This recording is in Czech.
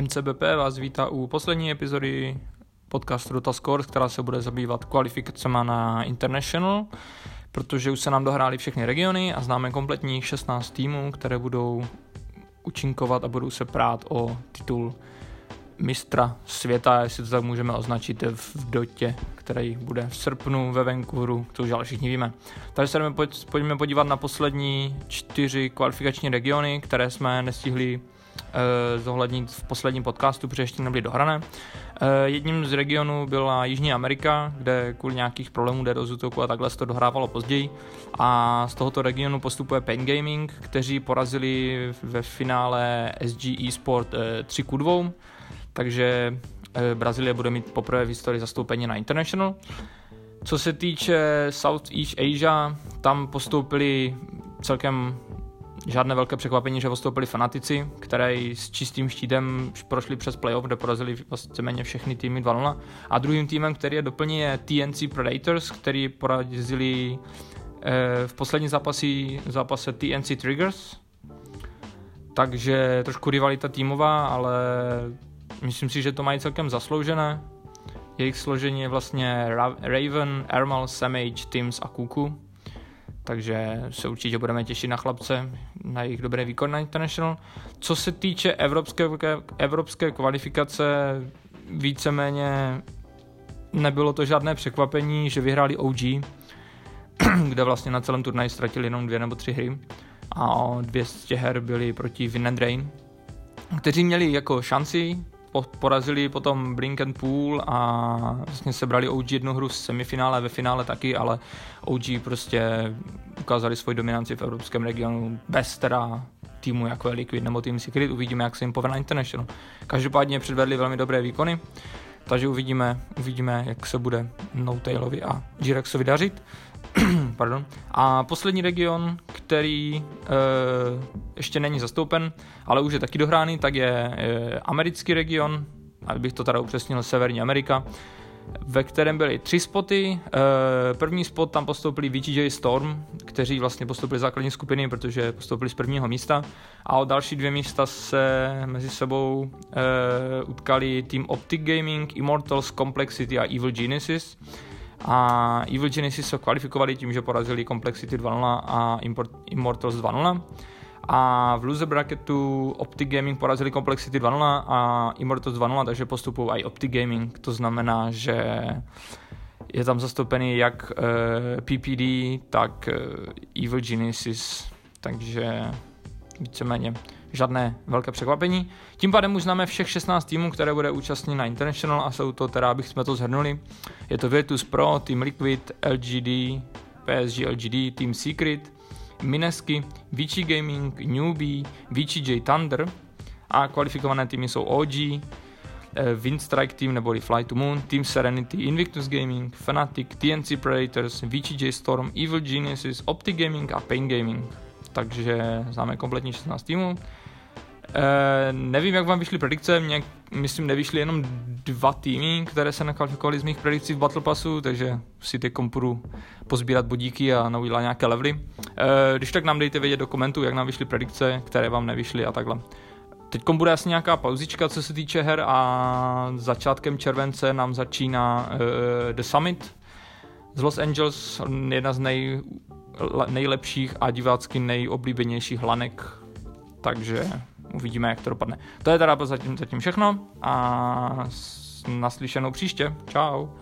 MCBP vás vítá u poslední epizody podcastu Rota Scores, která se bude zabývat kvalifikacemi na International, protože už se nám dohrály všechny regiony a známe kompletních 16 týmů, které budou účinkovat a budou se prát o titul mistra světa, jestli to tak můžeme označit v dotě, který bude v srpnu ve Vancouveru, to už ale všichni víme. Takže se jdeme, pojďme podívat na poslední čtyři kvalifikační regiony, které jsme nestihli zohlednit v posledním podcastu, protože ještě nebyly dohrané. Eh, jedním z regionů byla Jižní Amerika, kde kvůli nějakých problémů jde do útoku a takhle se to dohrávalo později. A z tohoto regionu postupuje Pain Gaming, kteří porazili ve finále SG eSport 3 k 2, takže eh, Brazílie bude mít poprvé v historii zastoupení na International. Co se týče Southeast Asia, tam postoupili celkem žádné velké překvapení, že postoupili fanatici, které s čistým štítem prošli přes playoff, kde porazili vlastně méně všechny týmy 2-0. A druhým týmem, který je doplní, je TNC Predators, který porazili eh, v poslední zápasy, zápase TNC Triggers. Takže trošku rivalita týmová, ale myslím si, že to mají celkem zasloužené. Jejich složení je vlastně Raven, Ermal, Samage, Teams a Kuku takže se určitě budeme těšit na chlapce, na jejich dobré výkon na International. Co se týče evropské, evropské kvalifikace, víceméně nebylo to žádné překvapení, že vyhráli OG, kde vlastně na celém turnaji ztratili jenom dvě nebo tři hry a dvě z těch her byly proti Win Drain, kteří měli jako šanci porazili potom Blink and Pool a vlastně sebrali OG jednu hru z semifinále, ve finále taky, ale OG prostě ukázali svoji dominanci v evropském regionu bez teda týmu jako je Liquid nebo Team Secret, uvidíme, jak se jim povede na International. Každopádně předvedli velmi dobré výkony, takže uvidíme, uvidíme, jak se bude No-Tailovi a Jirexovi dařit. Pardon. A poslední region, který e, ještě není zastoupen, ale už je taky dohráný, tak je e, americký region, abych to teda upřesnil, Severní Amerika, ve kterém byly tři spoty. E, první spot tam postoupili VGJ Storm, kteří vlastně postoupili základní skupiny, protože postoupili z prvního místa. A o další dvě místa se mezi sebou e, utkali tým Optic Gaming, Immortals, Complexity a Evil Genesis a Evil Genesis se kvalifikovali tím, že porazili Complexity 2.0 a Immortals 2.0 a v loser bracketu Optic Gaming porazili Complexity 2.0 a Immortals 2.0, takže postupují i Optic Gaming, to znamená, že je tam zastoupený jak eh, PPD, tak uh, Evil Genesis, takže víceméně žádné velké překvapení. Tím pádem už známe všech 16 týmů, které bude účastní na International a jsou to teda, abychom to zhrnuli, je to Virtus Pro, Team Liquid, LGD, PSG LGD, Team Secret, Minesky, Vici Gaming, Newbie, VCJ Thunder a kvalifikované týmy jsou OG, eh, Windstrike Team neboli Fly to Moon, Team Serenity, Invictus Gaming, Fnatic, TNC Predators, VCJ Storm, Evil Geniuses, Optic Gaming a Pain Gaming. Takže známe kompletní 16 týmů. E, nevím, jak vám vyšly predikce, mě, myslím, nevyšly jenom dva týmy, které se nekvalifikovaly z mých predikcí v Battle Passu, takže si teď půjdu pozbírat bodíky a naudělat nějaké levely. E, když tak nám dejte vědět do komentů, jak nám vyšly predikce, které vám nevyšly a takhle. Teď bude asi nějaká pauzička, co se týče her a začátkem července nám začíná uh, The Summit z Los Angeles, jedna z nej, nejlepších a divácky nejoblíbenějších lanek, takže uvidíme, jak to dopadne. To je teda zatím, zatím všechno a naslyšenou příště. Ciao.